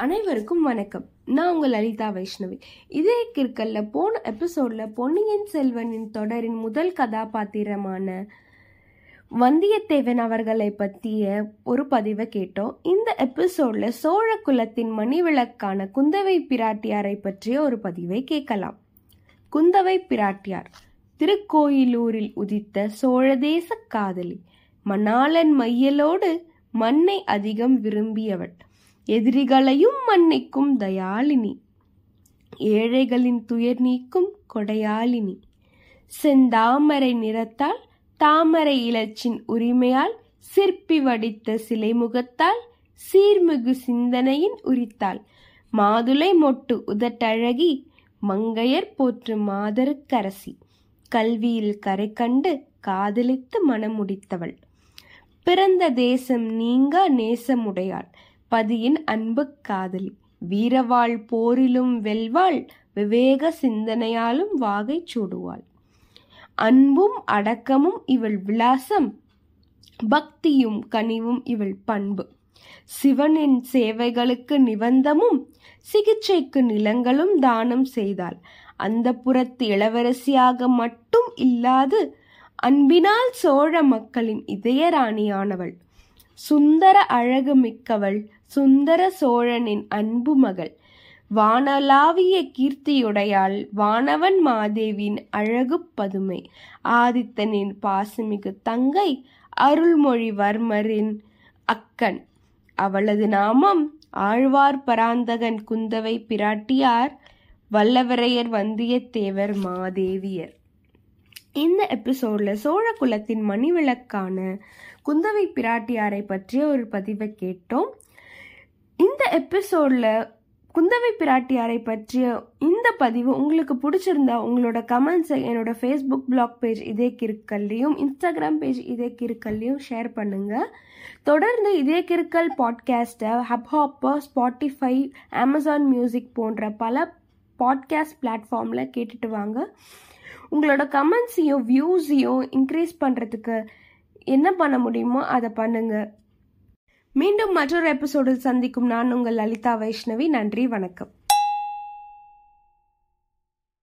அனைவருக்கும் வணக்கம். நான் உங்கள் லலிதா வைஷ்ணவி. இதே கிற்கல்ல போன எபிசோட்ல பொன்னியின் செல்வனின் தொடரின் முதல் கதாபாத்திரமான வந்தியத்தேவன் அவர்களை பற்றிய ஒரு பதிவை கேட்டோம். இந்த எபிசோட்ல சோழ குலத்தின் மணிவிளக்கான குந்தவை பிராட்டியாரை பற்றிய ஒரு பதிவை கேட்கலாம். குந்தவை பிராட்டியார் திருக்கோயிலூரில் உதித்த சோழதேச காதலி மணாளன் மையலோடு மண்ணை அதிகம் விரும்பியவள். எதிரிகளையும் மன்னிக்கும் தயாளினி. ஏழைகளின் துயர் நீக்கும் கொடையாளினி. செந்தாமரை நிறத்தால் தாமரை இலச்சின் உரிமையால் சிற்பி வடித்த சிலை முகத்தால் சீர்மிகு சிந்தனையின் உரித்தாள் மாதுளை மொட்டு உதட்டழகி மங்கையர் போற்று மாதருக்கரசி. கல்வியில் கரை கண்டு காதலித்து மனமுடித்தவள் பிறந்த தேசம் நீங்க நேசமுடையாள். பதியின் அன்பு காதலி. வீரவாள் போரிலும் வெல்வாள் விவேக சிந்தனையாலும் வாகை சூடுவாள். அன்பும் அடக்கமும் இவள் விலாசம் பக்தியும் கனிவும் இவள் பண்பு. சிவனின் சேவைகளுக்கு நிபந்தமும் சிகிச்சைக்கு நிலங்களும் தானம் செய்தாள். அந்த புறத்து இளவரசியாக மட்டும் இல்லாது அன்பினால் சோழ மக்களின் இதயராணியானவள். சுந்தர அழகு மிக்கவள் சுந்தர சோழனின் அன்பு மகள். வானலாவிய கீர்த்தியுடையாள் வானவன் மாதேவியின் அழகு பதுமை. ஆதித்தனின் பாசமிகு தங்கை அருள்மொழிவர்மரின் அக்கன் அவளது நாமம் ஆழ்வார் பராந்தகன் குந்தவை பிராட்டியார் வல்லவரையர் வந்தியத்தேவர் மாதேவியர். இந்த எபிசோடில் சோழ குலத்தின் மணிவிளக்கான குந்தவை பிராட்டியாரை பற்றிய ஒரு பதிவை கேட்டோம். இந்த எபிசோடில் குந்தவை பிராட்டியாரை பற்றிய இந்த பதிவு உங்களுக்கு பிடிச்சிருந்தா உங்களோட கமெண்ட்ஸை என்னோட ஃபேஸ்புக் பிளாக் பேஜ் இதே கிருக்கல்லையும் இன்ஸ்டாகிராம் பேஜ் இதே கிருக்கல்லையும் ஷேர் பண்ணுங்கள் தொடர்ந்து இதே கிருக்கல் பாட்காஸ்ட்டை ஹப்ஹாப்பர் ஸ்பாட்டிஃபை அமேசான் மியூசிக் போன்ற பல பாட்காஸ்ட் பிளாட்ஃபார்மில் கேட்டுட்டு வாங்க. உங்களோட கமெண்ட்ஸையும் வியூஸையும் இன்க்ரீஸ் பண்ணுறதுக்கு என்ன பண்ண முடியுமோ அதை பண்ணுங்க. மீண்டும் மற்றொரு எபிசோடில் சந்திக்கும் நான் உங்கள் லலிதா வைஷ்ணவி. நன்றி வணக்கம்.